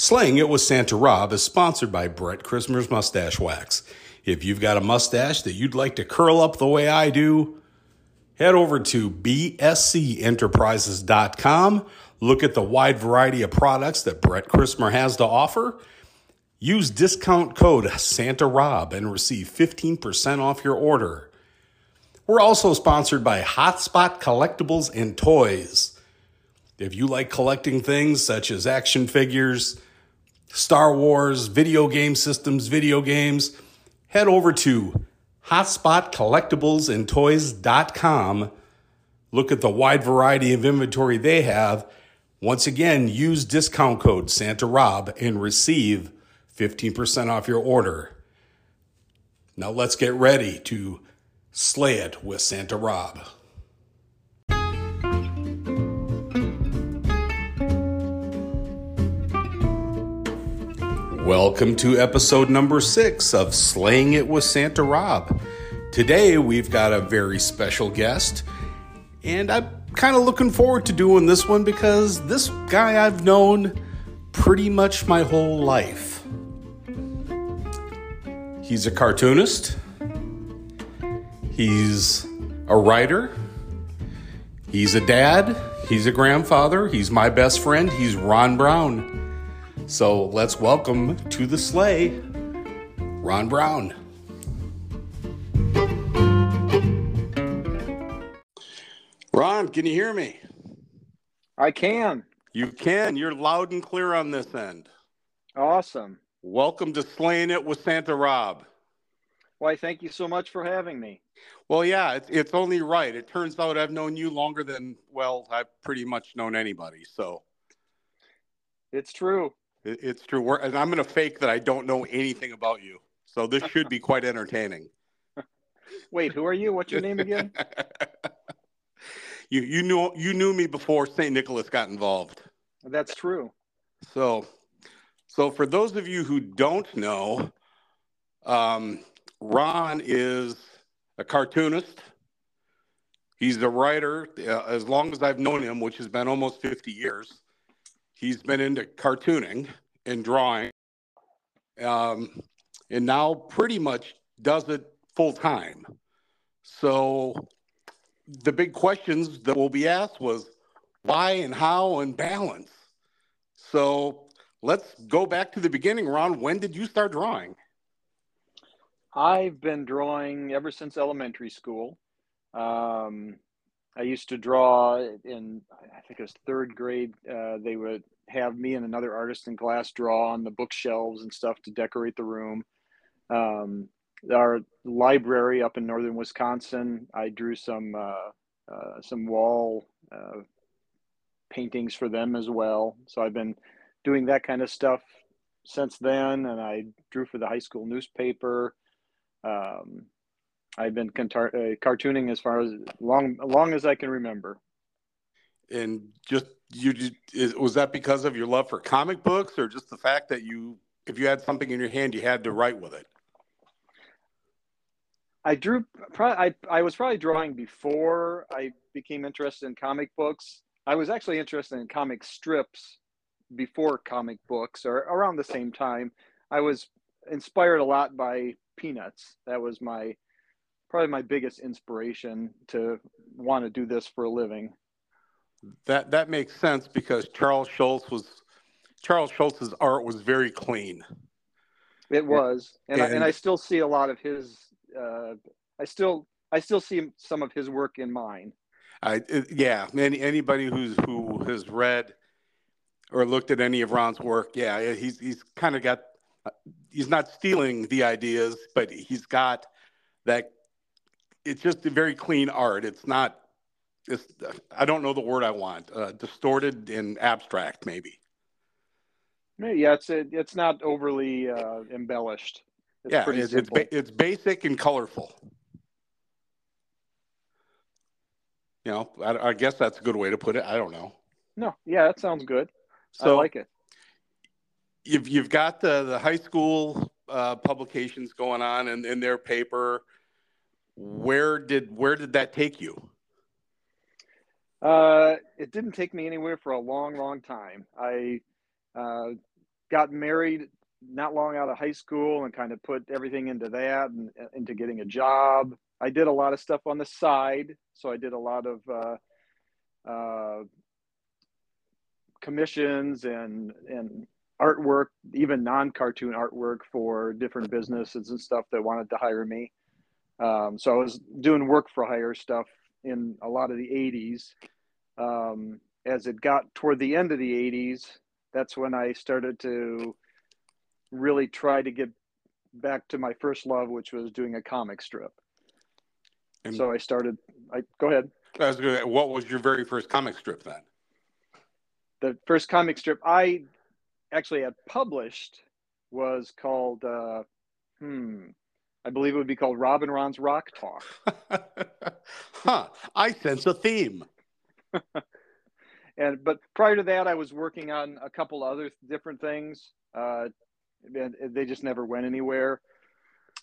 Slaying It with Santa Rob is sponsored by Brett Christmas Mustache Wax. If you've got a mustache that you'd like to curl up the way I do, head over to bscenterprises.com. Look at the wide variety of products that Brett Christmer has to offer. Use discount code Santa Rob and receive 15% off your order. We're also sponsored by Hotspot Collectibles and Toys. If you like collecting things such as action figures, Star Wars, video game systems, video games, head over to hotspotcollectiblesandtoys.com. Look at the wide variety of inventory they have. Once again, use discount code Santa Rob and receive 15% off your order. Now let's get ready to slay it with Santa Rob. Welcome to episode number six of Slaying It with Santa Rob. Today we've got a very special guest, and I'm kind of looking forward to doing this one because this guy I've known pretty much my whole life. He's a cartoonist, he's a writer, he's a dad, he's a grandfather, he's my best friend, he's Ron Braun. So let's welcome to the sleigh, Ron Braun. Ron, can you hear me? I can. You can. You're loud and clear on this end. Awesome. Welcome to Slaying It with Santa Rob. Why, thank you so much for having me. Well, yeah, it's, it's only right. It turns out I've known you longer than, well, I've pretty much known anybody. So it's true. It, it's true. We're, and I'm going to fake that I don't know anything about you. So this should be quite entertaining. Wait, who are you? What's your name again? you you knew you knew me before St. Nicholas got involved. That's true. So, so for those of you who don't know, um, Ron is a cartoonist. He's a writer. Uh, as long as I've known him, which has been almost 50 years, he's been into cartooning and drawing, um, and now pretty much does it full time. So the big questions that will be asked was why and how and balance. So let's go back to the beginning, Ron. When did you start drawing? I've been drawing ever since elementary school. Um, I used to draw in, I think it was third grade. Uh, they would have me and another artist in class draw on the bookshelves and stuff to decorate the room. Um, our library up in northern Wisconsin, I drew some uh, uh, some wall uh, paintings for them as well. So I've been doing that kind of stuff since then, and I drew for the high school newspaper. Um, I've been contar- uh, cartooning as far as long long as I can remember. And just you just, was that because of your love for comic books, or just the fact that you, if you had something in your hand, you had to write with it? I drew. I I was probably drawing before I became interested in comic books. I was actually interested in comic strips before comic books, or around the same time. I was inspired a lot by Peanuts. That was my probably my biggest inspiration to want to do this for a living. That that makes sense because Charles Schulz was Charles Schulz's art was very clean. It was, and, and, I, and I still see a lot of his. Uh, I still I still see some of his work in mine. I yeah, any, anybody who's who has read or looked at any of Ron's work, yeah, he's he's kind of got he's not stealing the ideas, but he's got that. It's just a very clean art. It's not. It's I don't know the word I want. Uh, distorted and abstract, maybe. Yeah, it's it's not overly uh, embellished. It's yeah, it's it's, ba- it's basic and colorful. You know, I, I guess that's a good way to put it. I don't know. No, yeah, that sounds good. So, I like it you've you've got the the high school uh, publications going on in, in their paper. Where did where did that take you? Uh, it didn't take me anywhere for a long, long time. I uh, got married not long out of high school and kind of put everything into that and into getting a job. I did a lot of stuff on the side. So I did a lot of uh, uh, commissions and, and artwork, even non cartoon artwork for different businesses and stuff that wanted to hire me. Um, so I was doing work for hire stuff in a lot of the 80s. Um, as it got toward the end of the 80s, that's when I started to really try to get back to my first love, which was doing a comic strip. And so I started. I go ahead. I was gonna, what was your very first comic strip then? The first comic strip I actually had published was called. Uh, hmm. I believe it would be called Rob and Ron's Rock Talk. huh. I sense a theme. and but prior to that, I was working on a couple other different things. Uh, and they just never went anywhere.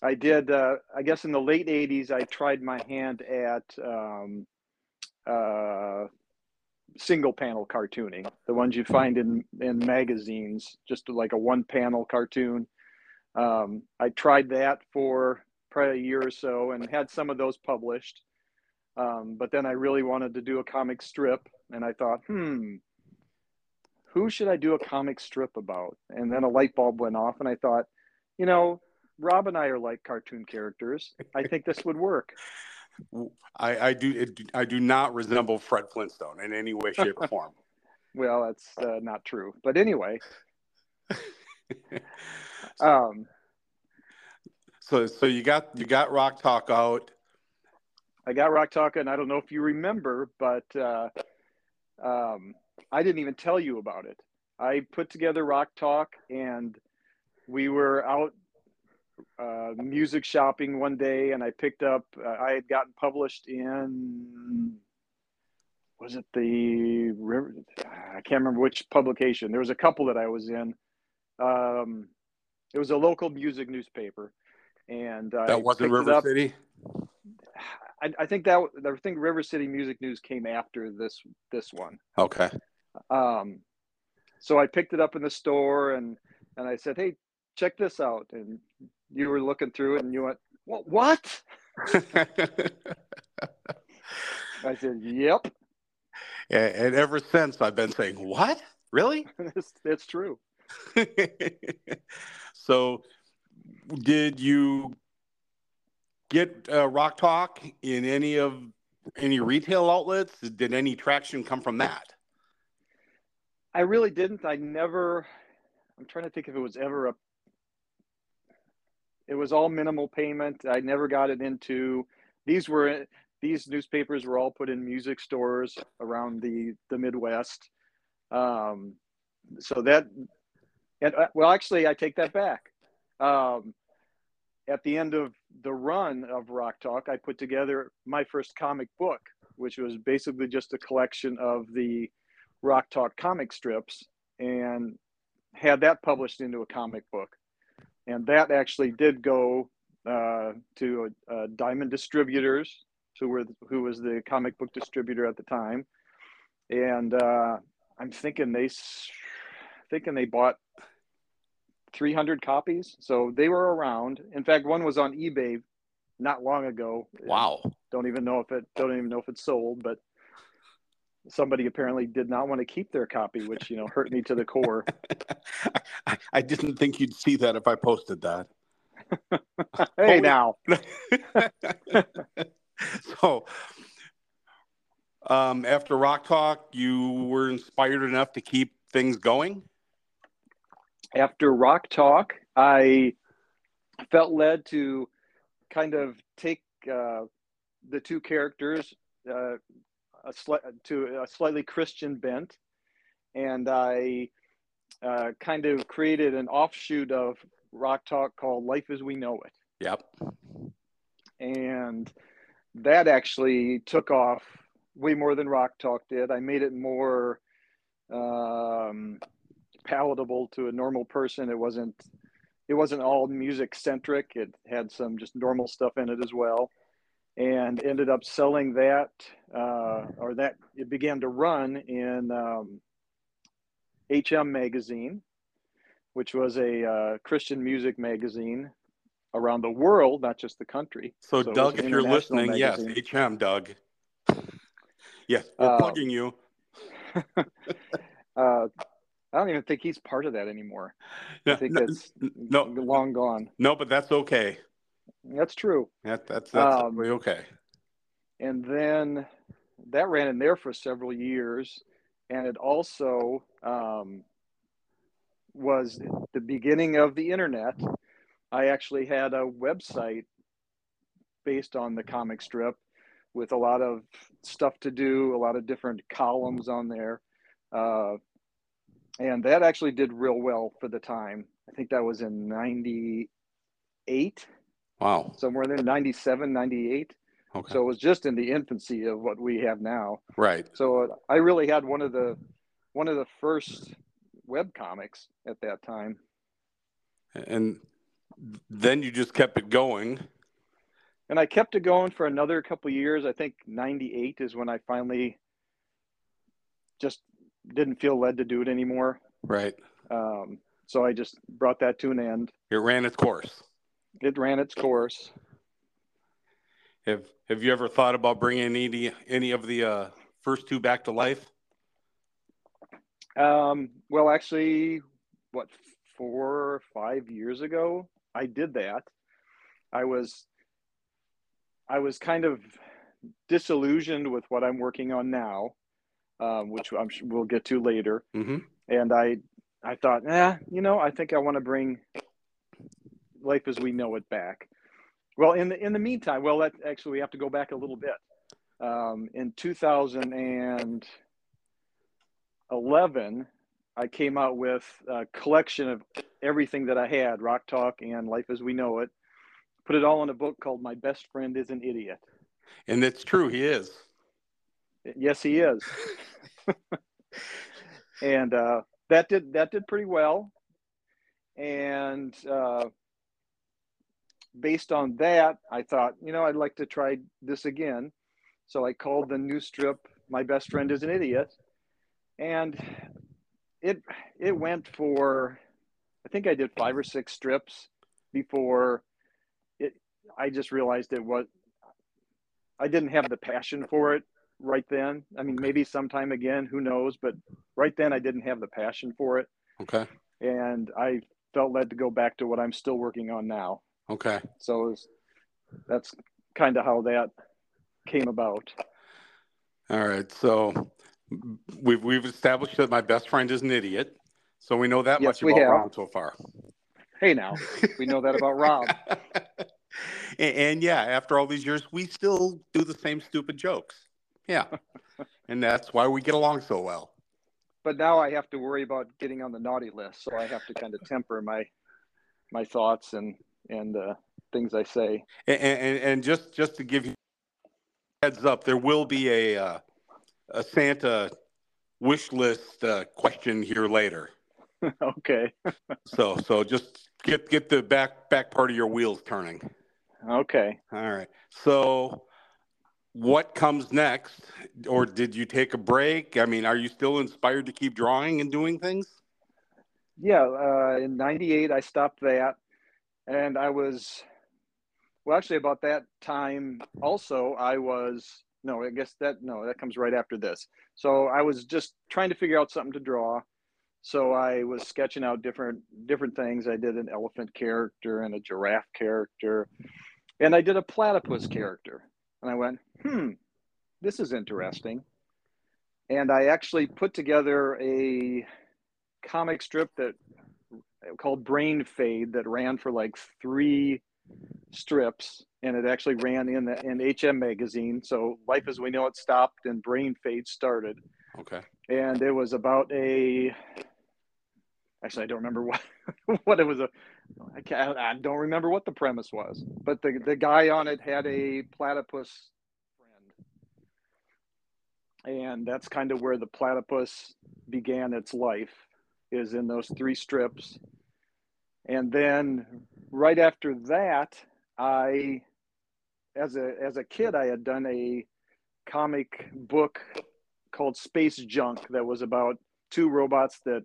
I did, uh, I guess, in the late '80s, I tried my hand at um, uh, single panel cartooning, the ones you find in in magazines, just like a one panel cartoon. Um, I tried that for probably a year or so and had some of those published. Um, but then I really wanted to do a comic strip, and I thought, hmm, who should I do a comic strip about? And then a light bulb went off, and I thought, you know, Rob and I are like cartoon characters. I think this would work. I, I do I do not resemble Fred Flintstone in any way, shape, or form. well, that's uh, not true. But anyway, um, so so you got you got Rock Talk out. I got Rock Talk, and I don't know if you remember, but uh, um, I didn't even tell you about it. I put together Rock Talk, and we were out uh, music shopping one day, and I picked up. Uh, I had gotten published in was it the river? I can't remember which publication. There was a couple that I was in. Um, it was a local music newspaper, and that wasn't River City. I, I, think that I think River City Music News came after this this one. Okay. Um, so I picked it up in the store and and I said, "Hey, check this out." And you were looking through it and you went, "What?" what? I said, "Yep." And ever since, I've been saying, "What? Really?" it's, it's true. so, did you get uh, Rock Talk in any of any retail outlets? Did any traction come from that? I really didn't. I never. I'm trying to think if it was ever a. It was all minimal payment. I never got it into. These were these newspapers were all put in music stores around the the Midwest. Um, so that, and uh, well, actually, I take that back. Um, at the end of the run of Rock Talk, I put together my first comic book, which was basically just a collection of the Rock Talk comic strips and had that published into a comic book. And that actually did go uh, to uh, Diamond Distributors, who were who was the comic book distributor at the time. And uh, I'm thinking they thinking they bought 300 copies, so they were around. In fact, one was on eBay not long ago. Wow! Don't even know if it don't even know if it sold, but somebody apparently did not want to keep their copy, which you know hurt me to the core. I, I didn't think you'd see that if I posted that. hey now. so um, after Rock Talk, you were inspired enough to keep things going. After Rock Talk, I felt led to kind of take uh, the two characters, uh, a sli- to a slightly Christian bent, and I uh, kind of created an offshoot of Rock Talk called Life as We Know It. Yep. And that actually took off way more than Rock Talk did. I made it more um, palatable to a normal person. It wasn't it wasn't all music centric. It had some just normal stuff in it as well and ended up selling that uh, or that it began to run in um, HM magazine which was a uh, Christian music magazine around the world, not just the country. So, So Doug, if you're listening, yes. HM, Doug. yes, we're Um, plugging you. Uh, I don't even think he's part of that anymore. I think no, it's no, long gone. no, but that's okay. That's true. That, that's that's Um, totally okay. and then that ran in there for several years and it also um, was the beginning of the internet i actually had a website based on the comic strip with a lot of stuff to do a lot of different columns on there uh, and that actually did real well for the time i think that was in 98 Wow. somewhere in there 97 98 Okay. so it was just in the infancy of what we have now. right. So I really had one of the one of the first web comics at that time. And then you just kept it going. And I kept it going for another couple of years. I think 98 is when I finally just didn't feel led to do it anymore. Right. Um, so I just brought that to an end. It ran its course. It ran its course. Have Have you ever thought about bringing any any of the uh, first two back to life? Um, well, actually, what four or five years ago, I did that. I was, I was kind of disillusioned with what I'm working on now, um, which I'm sure we'll get to later. Mm-hmm. And I, I thought, nah, you know, I think I want to bring life as we know it back. Well, in the in the meantime, well, that actually we have to go back a little bit. Um, in 2011, I came out with a collection of everything that I had, Rock Talk and Life as We Know It. Put it all in a book called My Best Friend is an Idiot. And it's true, he is. Yes, he is. and uh, that did that did pretty well. And uh, based on that, I thought, you know, I'd like to try this again. So I called the new strip "My Best Friend Is an Idiot," and it it went for, I think I did five or six strips before it. I just realized it was. I didn't have the passion for it right then. I mean, maybe sometime again, who knows? But right then, I didn't have the passion for it, Okay. and I felt led to go back to what I'm still working on now. Okay. So was, that's kind of how that came about. All right. So we've we've established that my best friend is an idiot. So we know that Yes, much we about have. Ron so far. Hey, now we know that about Rob. and, and yeah, after all these years, we still do the same stupid jokes. Yeah. and that's why we get along so well. But now I have to worry about getting on the naughty list, so I have to kind of temper my my thoughts and and uh, things I say. And, and, and just just to give you heads up, there will be a uh, a Santa wish list uh, question here later. okay, So so just get get the back back part of your wheels turning. okay. All right. So what comes next? Or did you take a break? I mean, are you still inspired to keep drawing and doing things? Yeah, uh, in '98 I stopped that, and I was well, actually about that time also I was no, I guess that no, that comes right after this. So I was just trying to figure out something to draw. So I was sketching out different different things. I did an elephant character and a giraffe character, and I did a platypus character. And I went, hmm, this is interesting. And I actually put together a comic strip that called Brain Fade that ran for like three strips, and it actually ran in the in HM magazine. So Life as We Know It stopped, and Brain Fade started, Okay. and it was about a. Actually, I don't remember what what it was. A, I, can't, I don't remember what the premise was, but the the guy on it had a platypus friend, and that's kind of where the platypus began its life, is in those three strips, and then right after that, I, as a as a kid, I had done a comic book called Space Junk that was about two robots that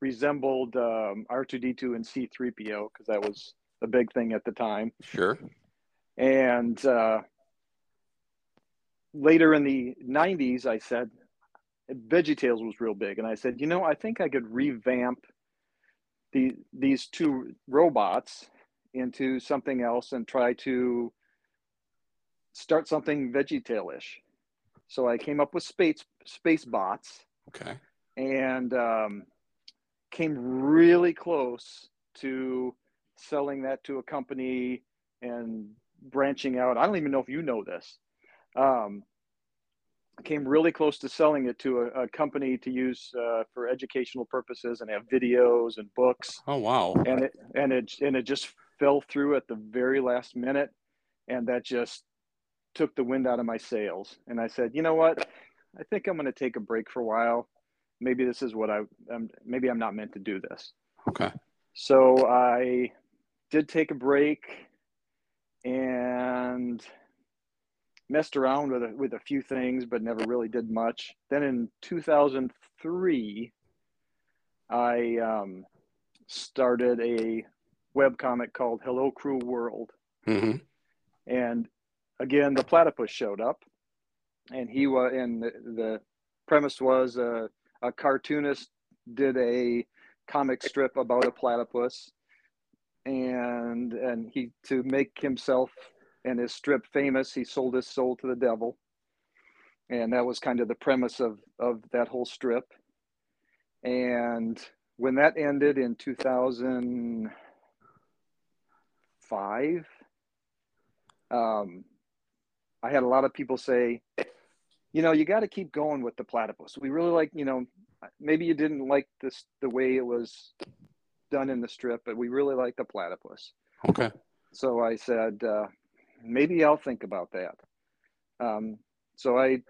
resembled um, R2D2 and C3PO because that was a big thing at the time. Sure. And uh, later in the 90s, I said, VeggieTales was real big. And I said, you know, I think I could revamp the, these two robots into something else and try to start something VeggieTale-ish. So I came up with Space Space Bots. Okay. And um, came really close to selling that to a company and branching out. I don't even know if you know this. Um, came really close to selling it to a, a company to use uh, for educational purposes and have videos and books. Oh wow! And it and it and it just fell through at the very last minute, and that just took the wind out of my sails. And I said, you know what? I think I'm going to take a break for a while. Maybe this is what I. Um, maybe I'm not meant to do this. Okay. So I did take a break and messed around with a, with a few things, but never really did much. Then in 2003, I um, started a web comic called Hello Cruel World. Mm-hmm. And again, the platypus showed up, and he was, and the, the premise was a, a cartoonist did a comic strip about a platypus and and he to make himself and his strip famous he sold his soul to the devil. And that was kind of the premise of of that whole strip. And when that ended in 2005 um, i had a lot of people say you know you got to keep going with the platypus we really like you know maybe you didn't like this the way it was done in the strip, but we really like the platypus. Okay. So I said, uh, maybe I'll think about that. Um, so I,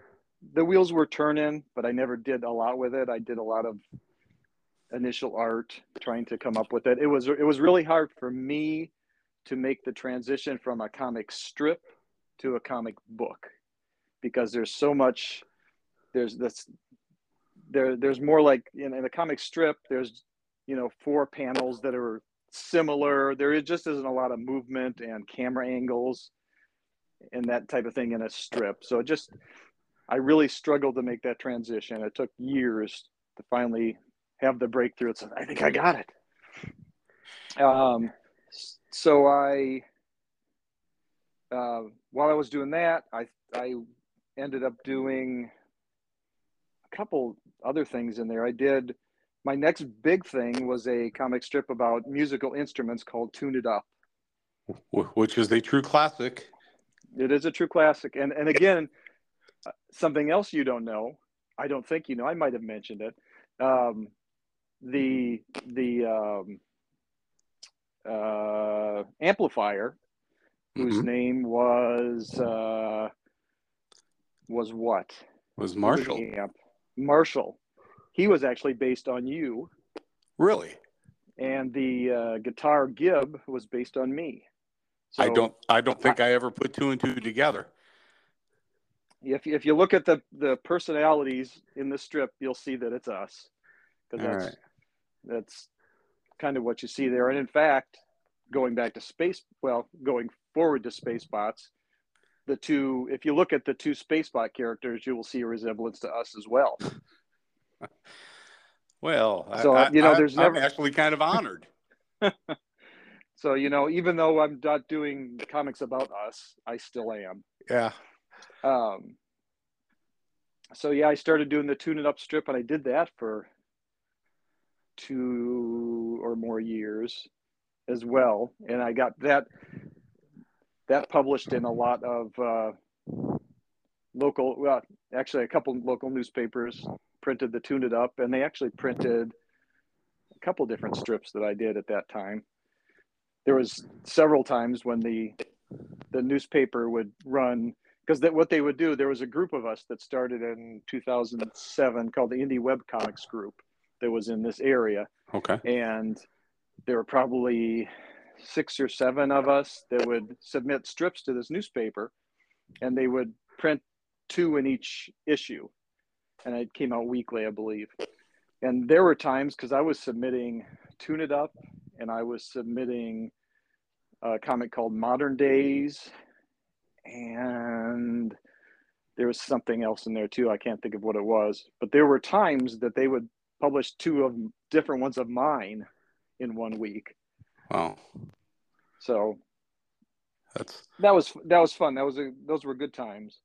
the wheels were turning, but I never did a lot with it. I did a lot of initial art, trying to come up with it. It was it was really hard for me to make the transition from a comic strip to a comic book because there's so much. There's this. There, there's more like in, in a comic strip. There's you know four panels that are similar there just isn't a lot of movement and camera angles and that type of thing in a strip so just i really struggled to make that transition it took years to finally have the breakthrough it's i think i got it um, so i uh, while i was doing that i i ended up doing a couple other things in there i did my next big thing was a comic strip about musical instruments called Tune It Up. Which is a true classic. It is a true classic. And, and again, uh, something else you don't know, I don't think you know, I might have mentioned it. Um, the the um, uh, amplifier, whose mm-hmm. name was uh, was what? Was Marshall. Marshall he was actually based on you. Really? And the uh, guitar Gib was based on me. So I don't. I don't think I, I ever put two and two together. If if you look at the the personalities in the strip, you'll see that it's us. Because that's right. that's kind of what you see there. And in fact, going back to space, well, going forward to space bots, the two. If you look at the two space bot characters, you will see a resemblance to us as well. well, so I, you know, there's I, never I'm actually kind of honored. so you know, even though I'm not doing comics about us, I still am. Yeah. Um. So yeah, I started doing the tune it up strip, and I did that for two or more years as well, and I got that that published in a lot of uh, local, well, actually a couple local newspapers printed the Tune It Up, and they actually printed a couple different strips that I did at that time. There was several times when the the newspaper would run because that what they would do. There was a group of us that started in 2007 called the Indie Web Comics Group that was in this area. Okay, and there were probably six or seven of us that would submit strips to this newspaper, and they would print two in each issue and it came out weekly, I believe. and there were times because I was submitting Tune It Up and I was submitting a comic called Modern Days, and there was something else in there too. I can't think of what it was, but there were times that they would publish two of different ones of mine in one week. Wow. So that's that was that was fun. That was a those were good times.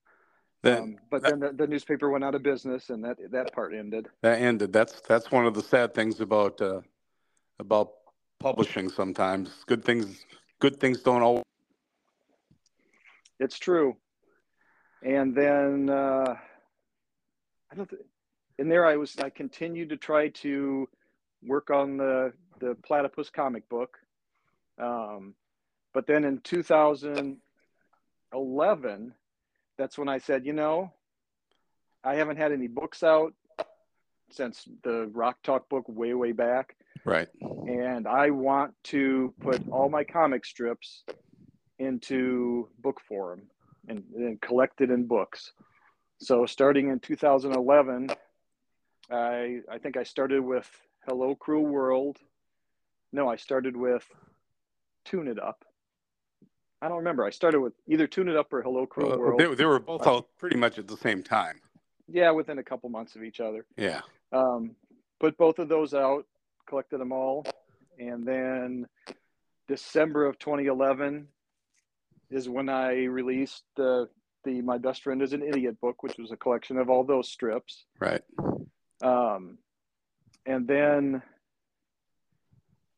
That, um, but that, then the, the, newspaper went out of business, and that that part ended. That ended. That's that's one of the sad things about uh, about publishing. Sometimes good things good things don't always. It's true. And then uh, I don't. Th- in there, I was I continued to try to work on the the platypus comic book. Um, but then in 2011 that's when I said, you know, I haven't had any books out since the Rock Talk book way, way back. Right. And I want to put all my comic strips into book form and, and collect it in books. So starting in 2011, I I think I started with Hello Cruel World. No, I started with Tune It Up. I don't remember. I started with either Tune It Up or Hello Cruel well, World. They, they, were both out pretty much at the same time. Yeah, within a couple months of each other. Yeah. Um, put both of those out, collected them all, and then December of 2011 is when I released the the My Best Friend is an Idiot book, which was a collection of all those strips. Right. Um, and then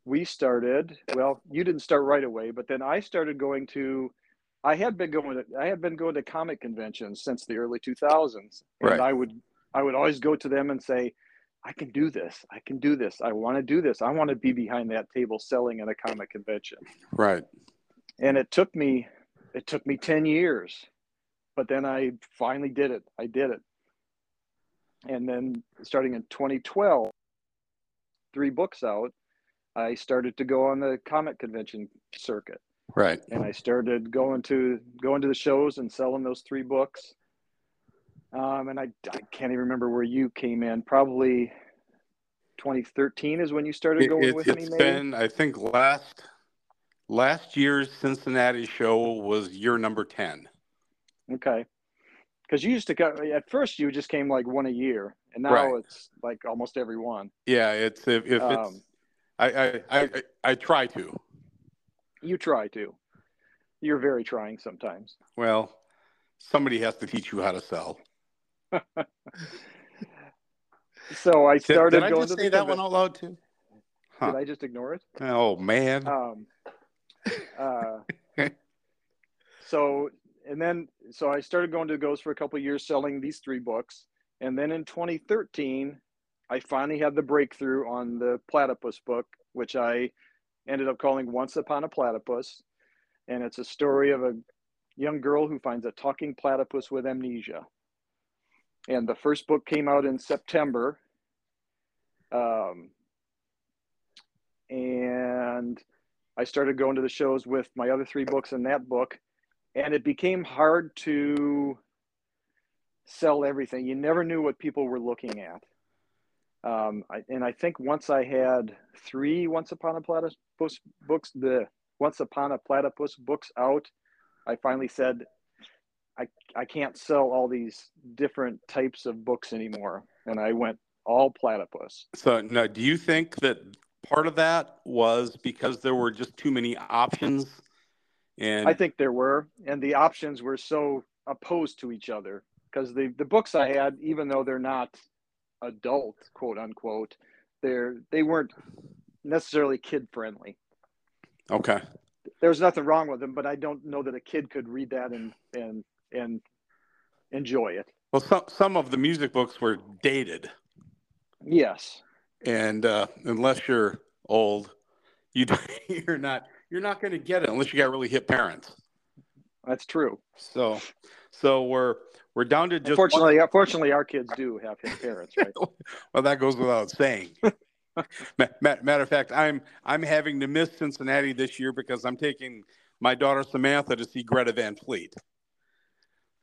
we started well you didn't start right away but then i started going to i had been going to i had been going to comic conventions since the early 2000s and right. i would i would always go to them and say i can do this. I can do this. I want to do this. I want to be behind that table selling at a comic convention. Right. And it took me it took me 10 years but then i finally did it. I did it. And then starting in 2012 three books out I started to go on the comic convention circuit. Right. And I started going to going to the shows and selling those three books. Um, and I, I can't even remember where you came in. Probably 2013 is when you started going it, with it's me. It's been, I think, last last year's Cincinnati show was year number 10. Okay. Because you used to go at first, you just came like one a year, and now right. it's like almost every one. Yeah, it's if, if um, it's I, I, I, I try to. You try to. You're very trying sometimes. Well, somebody has to teach you how to sell. so I started did, did going I just to say that one out loud too? Huh. Did I just ignore it? Oh man. Um, uh, so and then so I started going to Ghost for a couple years selling these three books, and then in 2013 I finally had the breakthrough on the platypus book, which I ended up calling Once Upon a Platypus. And it's a story of a young girl who finds a talking platypus with amnesia. And the first book came out in September. Um, and I started going to the shows with my other three books in that book. And it became hard to sell everything. You never knew what people were looking at. Um, I, and I think once I had three Once Upon a Platypus books, the Once Upon a Platypus books out, I finally said, I, I can't sell all these different types of books anymore. And I went all platypus. So now, do you think that part of that was because there were just too many options? And I think there were, and the options were so opposed to each other because the the books I had, even though they're not adult, quote unquote, they're they weren't necessarily kid friendly. Okay. There's nothing wrong with them, but I don't know that a kid could read that and and and enjoy it. Well, some some of the music books were dated. Yes. And uh, unless you're old, you you're not you're not going to get it unless you got really hip parents. That's true. So, so we're we're down to just. Unfortunately, one... unfortunately, our kids do have his parents, right? well, that goes without saying. Matter of fact, I'm I'm having to miss Cincinnati this year because I'm taking my daughter Samantha to see Greta Van Fleet.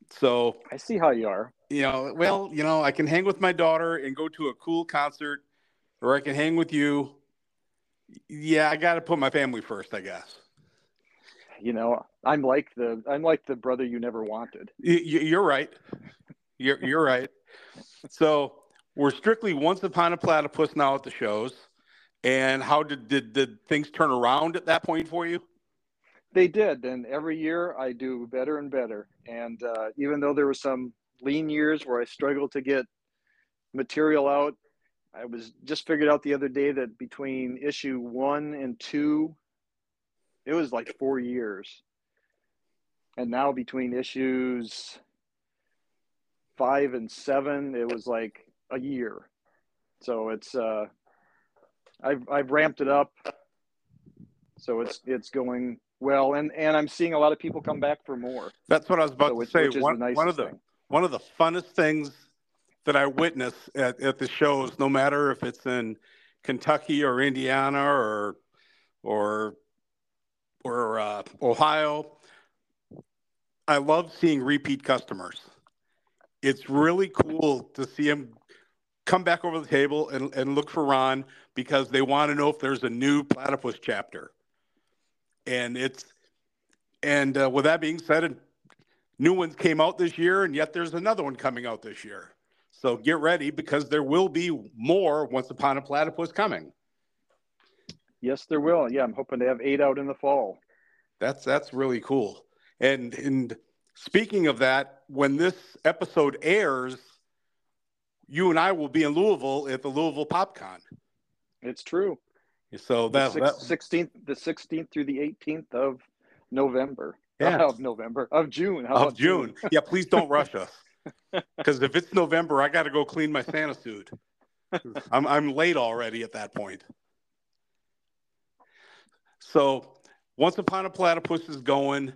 So I see how you are. You know, well, you know, I can hang with my daughter and go to a cool concert, or I can hang with you. Yeah, I got to put my family first, I guess. You know, I'm like the I'm like the brother you never wanted. You're right. You're you're right. So we're strictly once upon a platypus now at the shows. And how did, did did things turn around at that point for you? They did, and every year I do better and better. And uh, even though there were some lean years where I struggled to get material out, I was just figured out the other day that between issue one and two, it was like four years. And now between issues five and seven, it was like a year. So it's uh I've I've ramped it up. So it's it's going well and and I'm seeing a lot of people come back for more. That's what I was about so to say. One, one of the thing. one of the funnest things that I witness at, at the shows, no matter if it's in Kentucky or Indiana or or or uh, Ohio. I love seeing repeat customers. It's really cool to see them come back over the table and, and look for Ron because they want to know if there's a new platypus chapter. And it's and uh, with that being said, new ones came out this year, and yet there's another one coming out this year. So get ready because there will be more Once Upon a Platypus coming. Yes, there will. Yeah, I'm hoping to have eight out in the fall. That's that's really cool. And and speaking of that, when this episode airs, you and I will be in Louisville at the Louisville PopCon. It's true. So that's the sixteenth, the sixteenth through the eighteenth of November. Yeah. of November of June. Of June. June? yeah, please don't rush us. Because if it's November, I got to go clean my Santa suit. I'm I'm late already at that point. So, Once Upon a Platypus is going,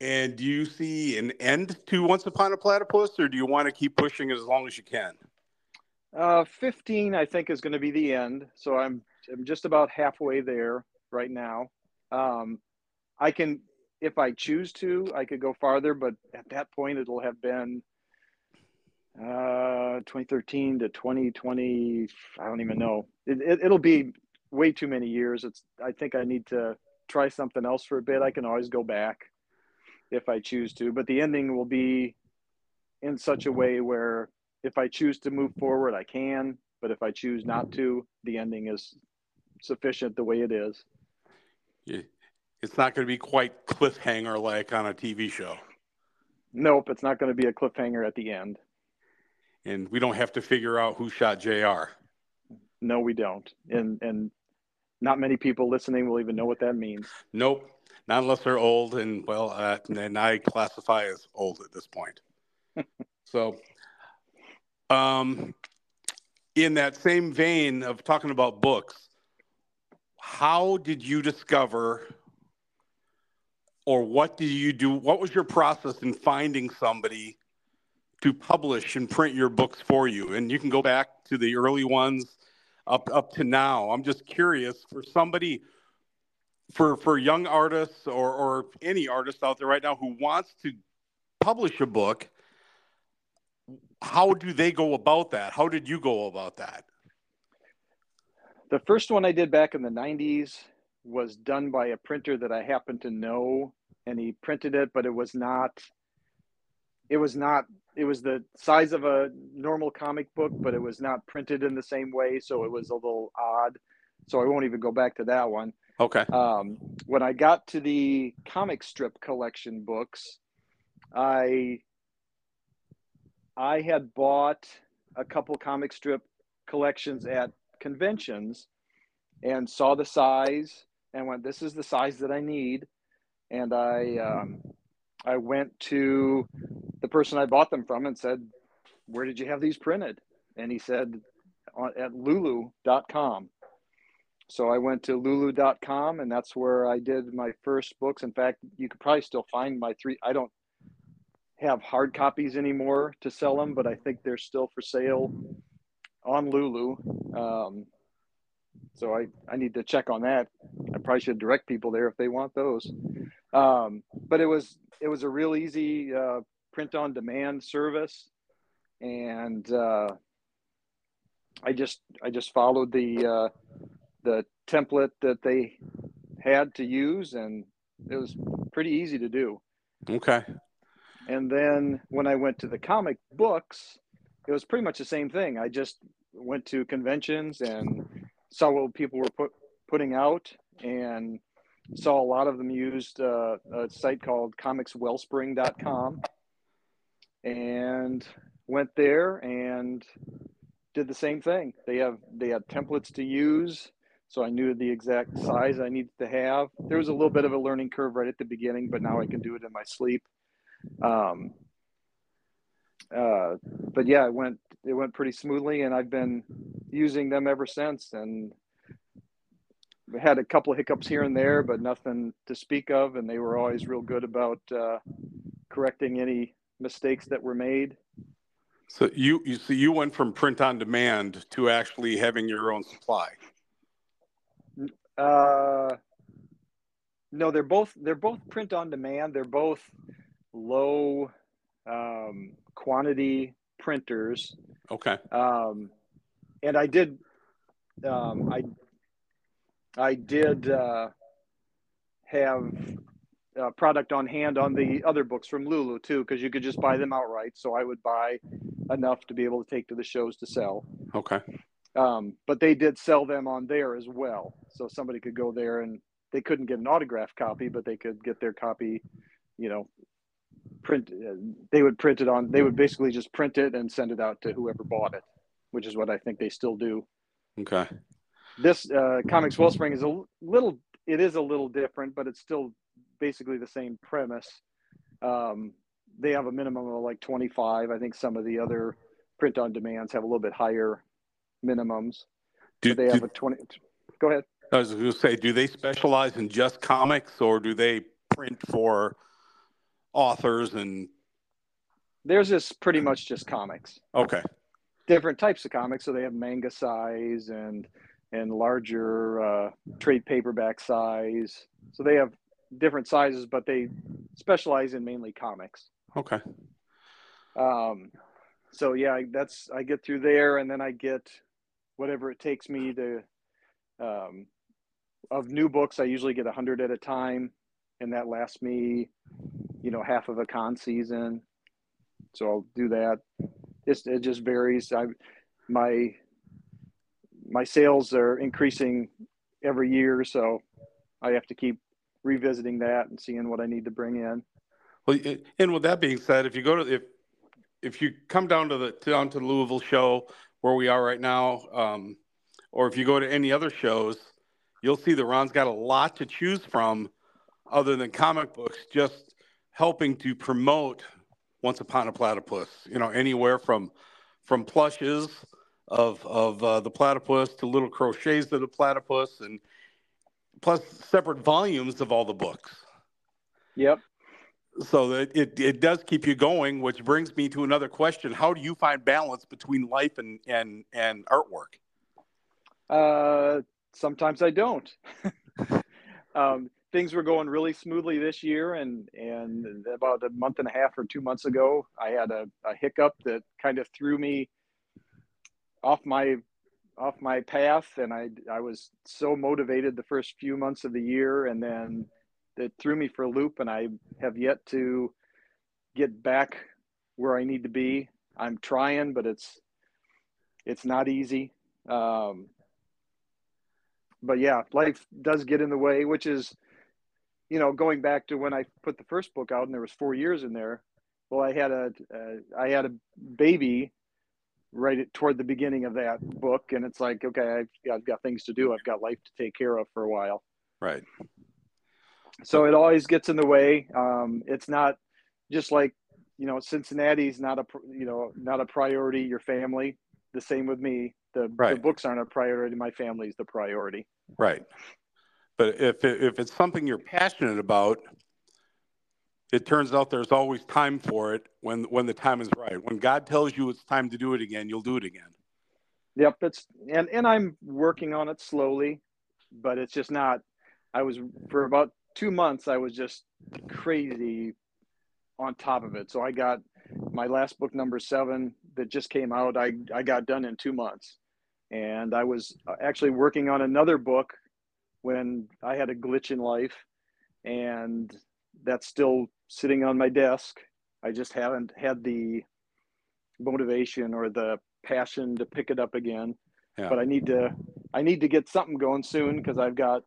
and do you see an end to Once Upon a Platypus, or do you want to keep pushing as long as you can? Uh, 15, I think, is going to be the end. So I'm I'm just about halfway there right now. Um, I can, if I choose to, I could go farther, but at that point, it'll have been uh 2013 to 2020 i don't even know it, it, it'll be way too many years. It's i think i need to try something else for a bit. I can always go back if i choose to but the ending will be in such a way where if i choose to move forward i can but if i choose not to the ending is sufficient the way it is. It's not going to be quite cliffhanger like on a tv show. Nope it's not going to be a cliffhanger at the end. And we don't have to figure out who shot JR. No, we don't. And and not many people listening will even know what that means. Nope, not unless they're old, and well, uh, and I classify as old at this point. so, um, in that same vein of talking about books, how did you discover, or what did you do? What was your process in finding somebody to publish and print your books for you. And you can go back to the early ones up up to now. I'm just curious for somebody for for young artists or or any artist out there right now who wants to publish a book, how do they go about that? How did you go about that? The first one I did back in the 90s was done by a printer that I happen to know and he printed it but it was not it was not it was the size of a normal comic book, but it was not printed in the same way, so it was a little odd. So I won't even go back to that one. Okay. Um, when I got to the comic strip collection books, I I had bought a couple comic strip collections at conventions and saw the size and went, "This is the size that I need." And I um, I went to person I bought them from and said, Where did you have these printed? And he said, At lulu.com. So I went to lulu.com and that's where I did my first books. In fact, you could probably still find my three. I don't have hard copies anymore to sell them, but I think they're still for sale on Lulu. Um, so I, I need to check on that. I probably should direct people there if they want those. Um, but it was it was a real easy uh, print on demand service and uh, I just I just followed the uh, the template that they had to use, and it was pretty easy to do. Okay. And then when I went to the comic books, it was pretty much the same thing. I just went to conventions and saw what people were put, putting out and saw a lot of them used uh, a site called comicswellspring.com and went there and did the same thing. They have they had templates to use, so I knew the exact size I needed to have. There was a little bit of a learning curve right at the beginning, but now I can do it in my sleep. Um, uh, but yeah, it went it went pretty smoothly, and I've been using them ever since. And had a couple of hiccups here and there, but nothing to speak of. And they were always real good about uh, correcting any mistakes that were made. So you you see you went from print on demand to actually having your own supply. Uh, no, they're both they're both print on demand. They're both low um, quantity printers. Okay. Um, and I did, um, I, I did uh, have a product on hand on the other books from Lulu too, because you could just buy them outright. So I would buy enough to be able to take to the shows to sell. Okay. Um, but they did sell them on there as well, so somebody could go there and they couldn't get an autographed copy, but they could get their copy, you know, print uh, they would print it on they would basically just print it and send it out to whoever bought it which is what i think they still do okay this uh, ComixWellspring is a little it is a little different but it's still basically the same premise. Um, they have a minimum of like 25 i think some of the other print on demands have a little bit higher minimums. Do they have do, a 20 go ahead. I was going to say do they specialize in just comics or do they print for authors and there's just pretty much just comics. Okay. Different types of comics. So they have manga size and and larger uh, trade paperback size. So they have different sizes but they specialize in mainly comics. Okay. Um so yeah that's i get through there and then i get whatever it takes me to um of new books i usually get a 100 at a time and that lasts me you know half of a con season. So i'll do that. It's, it just varies. I my my sales are increasing every year so i have to keep revisiting that and seeing what i need to bring in well and with that being said if you go to if if you come down to the down to the louisville show where we are right now um, or if you go to any other shows you'll see that ron's got a lot to choose from other than comic books just helping to promote Once Upon a Platypus. You know, anywhere from from plushes of of uh, the platypus to little crochets of the platypus, and plus separate volumes of all the books. Yep. So that it, it does keep you going, which brings me to another question: How do you find balance between life and and and artwork? Uh, sometimes I don't. um, things were going really smoothly this year and and about a month and a half or two months ago i had a, a hiccup that kind of threw me off my off my path and i i was so motivated the first few months of the year and then it threw me for a loop and i have yet to get back where i need to be i'm trying but it's it's not easy um, but yeah life does get in the way which is you know, going back to when I put the first book out and there was four years in there. Well, I had a uh, I had a baby right at, toward the beginning of that book, and it's like, okay, I've, I've got things to do. I've got life to take care of for a while. Right. So it always gets in the way. Um, it's not just like you know, Cincinnati's not a you know not a priority. Your family, the same with me. The, right. the books aren't a priority. My family's the priority. Right. But if, if it's something you're passionate about, it turns out there's always time for it when, when the time is right. When God tells you it's time to do it again, you'll do it again. Yep. It's, and, and I'm working on it slowly, but it's just not, I was for about two months, I was just crazy on top of it. So I got my last book, number seven, that just came out. I, I got done in two months. and I was actually working on another book when I had a glitch in life, and that's still sitting on my desk. I just haven't had the motivation or the passion to pick it up again. Yeah. But I need to I need to get something going soon because I've got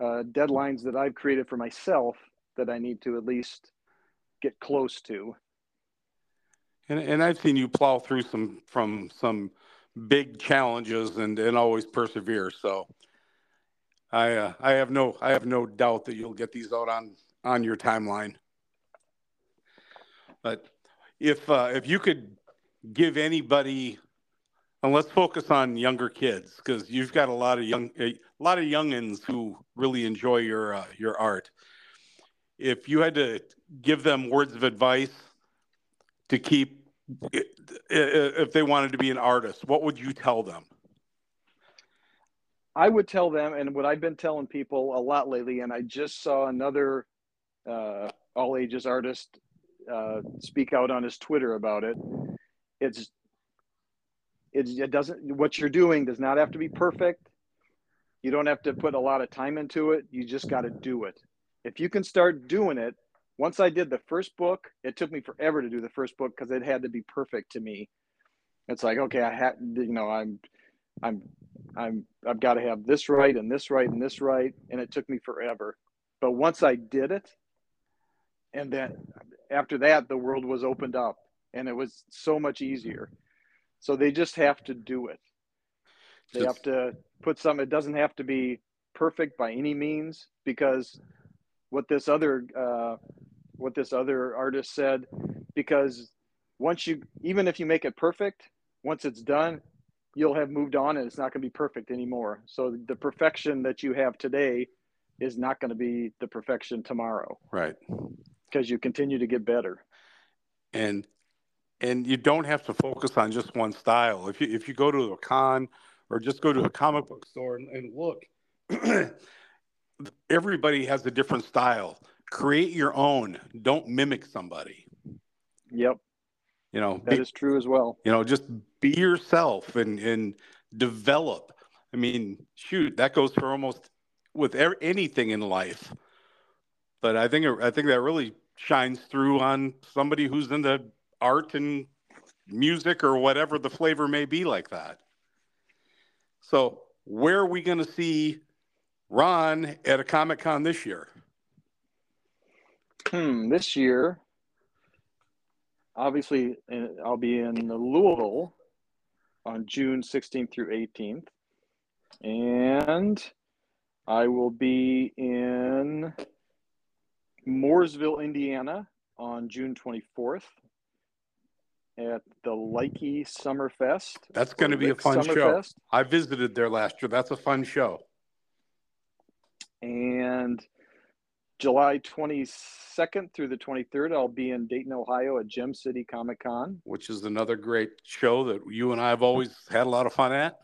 uh, deadlines that I've created for myself that I need to at least get close to. And, and I've seen you plow through some from some big challenges and, and always persevere. So I uh, I have no I have no doubt that you'll get these out on on your timeline. But if uh, if you could give anybody, and let's focus on younger kids because you've got a lot of young a lot of youngins who really enjoy your uh, your art. If you had to give them words of advice to keep if they wanted to be an artist, what would you tell them? I would tell them, and what I've been telling people a lot lately, and I just saw another uh, all ages artist uh, speak out on his Twitter about it. It's, it's it doesn't what you're doing does not have to be perfect. You don't have to put a lot of time into it. You just got to do it. If you can start doing it, once I did the first book, it took me forever to do the first book because it had to be perfect to me. It's like, okay, I had, you know, I'm, I'm, I'm, I've got to have this right and this right and this right. And it took me forever. But once I did it, and then after that, the world was opened up and it was so much easier. So they just have to do it. They have to put some, it doesn't have to be perfect by any means because what this other uh, what this other artist said because once you even if you make it perfect once it's done you'll have moved on and it's not going to be perfect anymore so the perfection that you have today is not going to be the perfection tomorrow right because you continue to get better and and you don't have to focus on just one style if you if you go to a con or just go to a comic book store and, and look everybody has a different style create your own. Don't mimic somebody. Yep. You know, that be, is true as well. You know, just be yourself and and develop. I mean, shoot, that goes for almost with er- anything in life. But I think I think that really shines through on somebody who's into art and music or whatever the flavor may be like that. So, where are we going to see Ron at a Comic Con this year? Hmm, this year, obviously, I'll be in Louisville on June 16th through 18th. And I will be in Mooresville, Indiana on June 24th at the Likey Summerfest. That's going to be a fun show. I visited there last year. That's a fun show. And July 22nd through the 23rd, I'll be in Dayton, Ohio at Gem City Comic Con, which is another great show that you and I have always had a lot of fun at.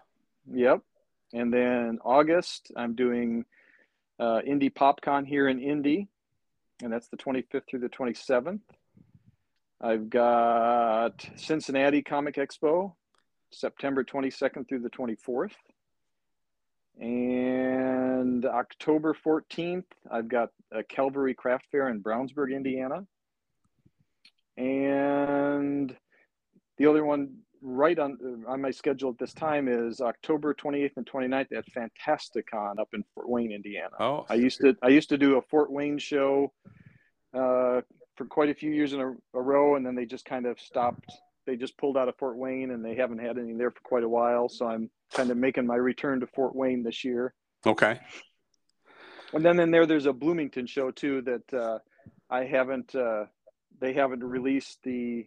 Yep. And then August, I'm doing uh, Indy PopCon here in Indy, and that's the 25th through the 27th. I've got Cincinnati Comic Expo, September 22nd through the 24th. And October 14th, I've got a Calvary Craft Fair in Brownsburg, Indiana. And the other one right on on my schedule at this time is October 28th and 29th at Fantasticon up in Fort Wayne, Indiana. Oh, I used to I used to do a Fort Wayne show uh, for quite a few years in a, a, row, and then they just kind of stopped. They just pulled out of Fort Wayne, and they haven't had any there for quite a while. So I'm kind of making my return to Fort Wayne this year. Okay. And then in there, there's a Bloomington show too that uh, I haven't. Uh, they haven't released the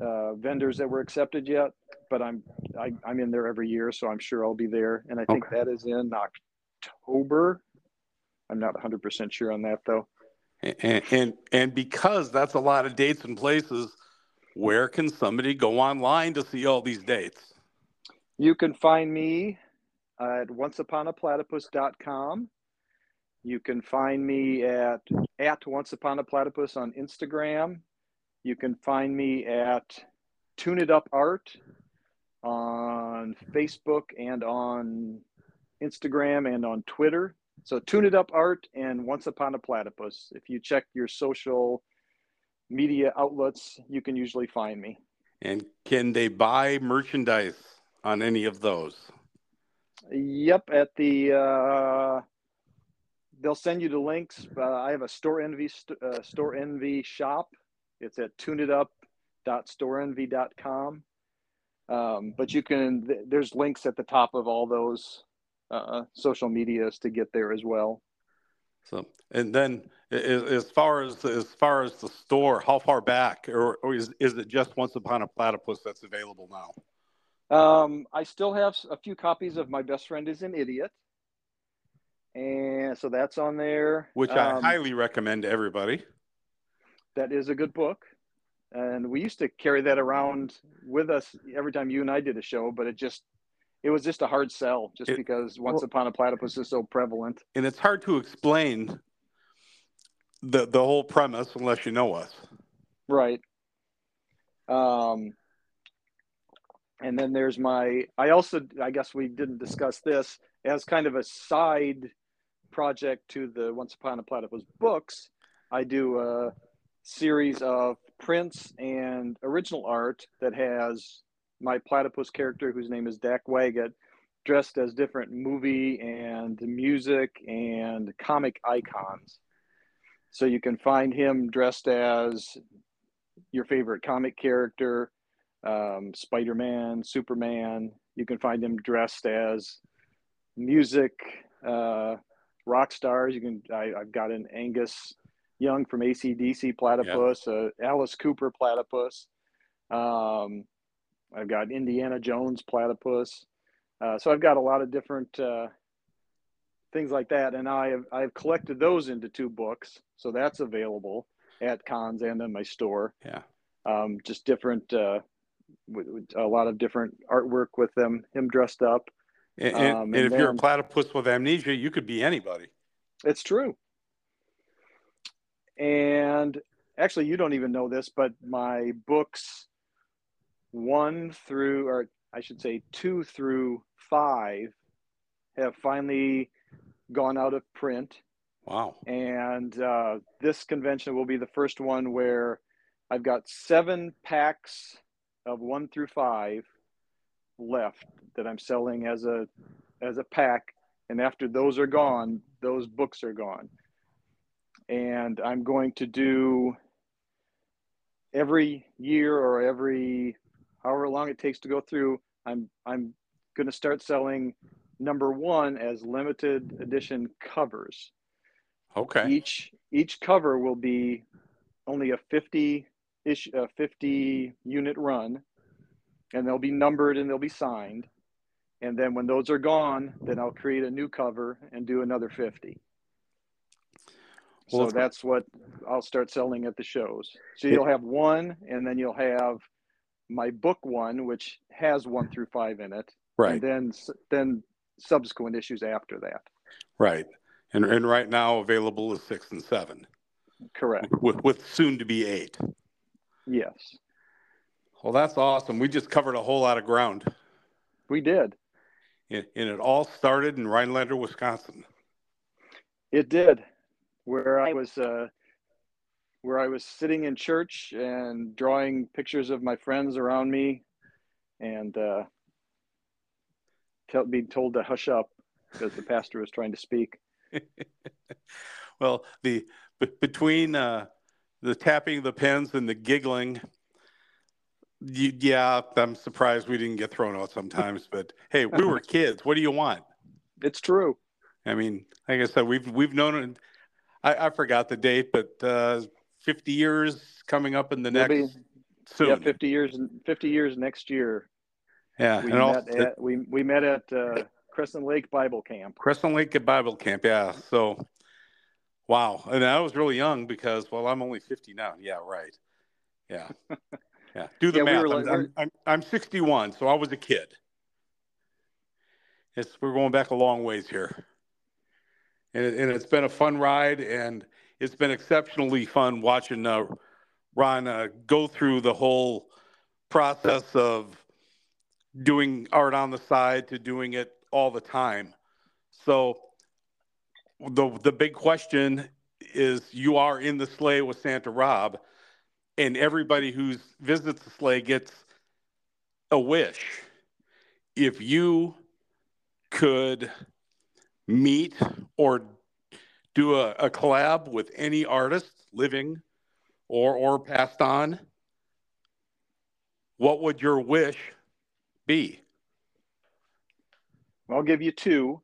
uh, vendors that were accepted yet, but I'm I, am i am in there every year, so I'm sure I'll be there. And I think okay. that is in October. I'm not 100 percent sure on that though. And, and and because that's a lot of dates and places, where can somebody go online to see all these dates? You can find me at onceuponaplatypus.com. You can find me at at onceuponaplatypus on Instagram. You can find me at Tune It Up Art on Facebook and on Instagram and on Twitter. So Tune It Up Art and Once Upon a Platypus. If you check your social media outlets, you can usually find me. And can they buy merchandise on any of those? Yep, at the uh, they'll send you the links. Uh, I have a Storenvy uh, Storenvy shop. It's at tuneitup.storenvy.com. Um, but you can there's links at the top of all those uh, social medias to get there as well. So, and then as far as as far as the store, how far back, or, or is is it just Once Upon a Platypus that's available now? Um, I still have a few copies of My Best Friend Is an Idiot, and so that's on there, which um, I highly recommend to everybody. That is a good book, and we used to carry that around with us every time you and I did a show, but it just it was just a hard sell just it, because once well, upon a platypus is so prevalent. And it's hard to explain the the whole premise unless you know us. Right. Um and then there's my i also i guess we didn't discuss this as kind of a side project to the once upon a platypus books. I do a series of prints and original art that has my platypus character, whose name is Dak Waggett, dressed as different movie and music and comic icons. So you can find him dressed as your favorite comic character, um, Spider Man, Superman. You can find him dressed as music uh, rock stars. You can. I, have got an Angus Young from ACDC platypus, yeah. uh, Alice Cooper platypus. Um, I've got Indiana Jones platypus. Uh, so I've got a lot of different uh, things like that, and I have I've collected those into two books, so that's available at cons and in my store. Yeah, um, just different, uh, with, with a lot of different artwork with them, him dressed up. And, and, um, and, and if then, you're a platypus with amnesia, you could be anybody. It's true. And actually, you don't even know this, but my books one through, or I should say, two through five have finally gone out of print. Wow. And uh, this convention will be the first one where I've got seven packs of one through five left that I'm selling as a as a pack. And after those are gone, those books are gone. And I'm going to do every year or every however long it takes to go through, I'm I'm going to start selling number one as limited edition covers. Okay. Each each cover will be only a 50 ish a 50 unit run and they'll be numbered and they'll be signed. And then when those are gone, then I'll create a new cover and do another 50. Well, so that's what I'll start selling at the shows. So you'll have one and then you'll have my book one, which has one through five in it, right? And then then subsequent issues after that, right? And and right now available is six and seven, correct? With with soon to be eight. Yes. Well, that's awesome. We just covered a whole lot of ground. We did. And, and it all started in Rhinelander, Wisconsin. It did, where I was uh, where I was sitting in church and drawing pictures of my friends around me and uh, tell, being told to hush up because the pastor was trying to speak. well, the between uh, the tapping of the pens and the giggling, you, yeah, I'm surprised we didn't get thrown out sometimes. But hey, we were kids. What do you want? It's true. I mean, like I said, we've we've known. I, I forgot the date, but uh, 50 years coming up in the next be, soon. Yeah, 50 years 50 years next year. Yeah, we met also, at we we met at uh, Crescent Lake Bible Camp. Crescent Lake Bible Camp, yeah. So wow. And I was really young because well, I'm only 50 now. Yeah, right. Yeah. Yeah. Do the yeah, math. We I'm, I'm, I'm, I'm 61, so I was a kid. It's, we're going back a long ways here. And, it, and it's been a fun ride. And it's been exceptionally fun watching uh, Ron uh, go through the whole process of doing art on the side to doing it all the time. So the the big question is you are in the sleigh with Santa Rob and everybody who visits the sleigh gets a wish. If you could meet or do a, a collab with any artist living or or passed on, what would your wish be? I'll give you two.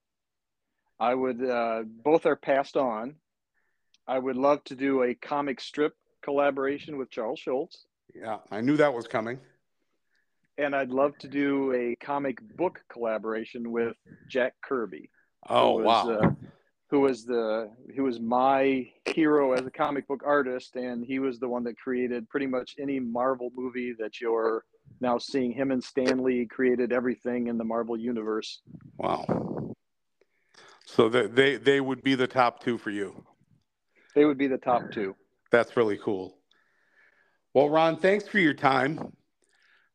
I would uh, both are passed on. I would love to do a comic strip collaboration with Charles Schulz. Yeah, I knew that was coming. And I'd love to do a comic book collaboration with Jack Kirby. Oh was, wow! Uh, who was the who was my hero as a comic book artist, and he was the one that created pretty much any Marvel movie that you're now seeing. Him and Stan Lee created everything in the Marvel universe. Wow! So they they, they would be the top two for you. They would be the top two. That's really cool. Well, Ron, thanks for your time.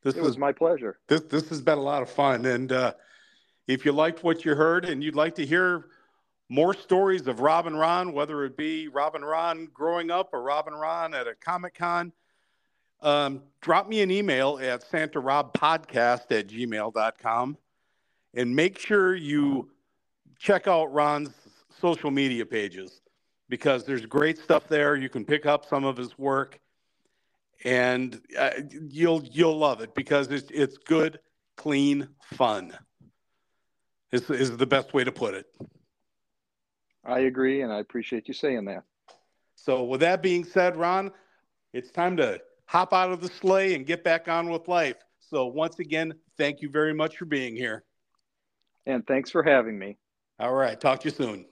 This it was, was my pleasure. This this has been a lot of fun, and uh, if you liked what you heard and you'd like to hear more stories of Rob and Ron, whether it be Rob and Ron growing up or Rob and Ron at a Comic Con, um, drop me an email at santarobpodcast at gmail.com and make sure you check out Ron's social media pages because there's great stuff there. You can pick up some of his work and uh, you'll you'll love it because it's it's good, clean fun. Is is the best way to put it. I agree, and I appreciate you saying that. So, with that being said, Ron, it's time to hop out of the sleigh and get back on with life. So, once again, thank you very much for being here. And thanks for having me. All right. Talk to you soon.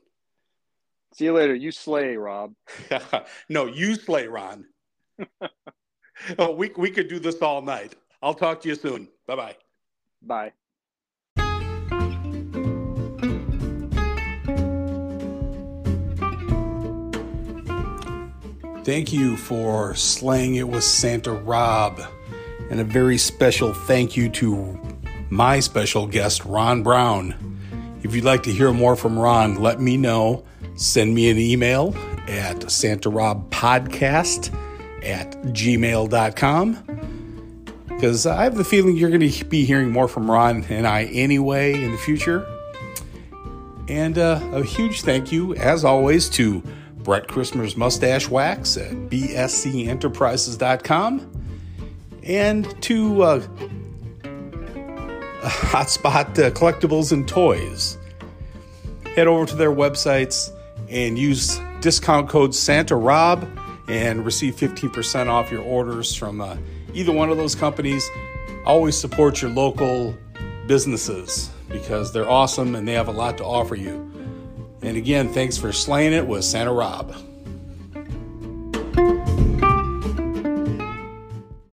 See you later. You slay, Rob. no, you slay, Ron. oh, we, we could do this all night. I'll talk to you soon. Bye-bye. Bye. Thank you for slaying it with Santa Rob. And a very special thank you to my special guest, Ron Braun. If you'd like to hear more from Ron, let me know. Send me an email at santarobpodcast at gmail.com because I have the feeling you're going to be hearing more from Ron and I anyway in the future. And uh, a huge thank you, as always, to Brett Christmer's Mustache Wax at bscenterprises.com, and to uh, Hotspot uh, Collectibles and Toys. Head over to their websites and use discount code Santa Rob and receive 15% off your orders from uh, either one of those companies. Always support your local businesses because they're awesome and they have a lot to offer you. And again, thanks for slaying it with Santa Rob.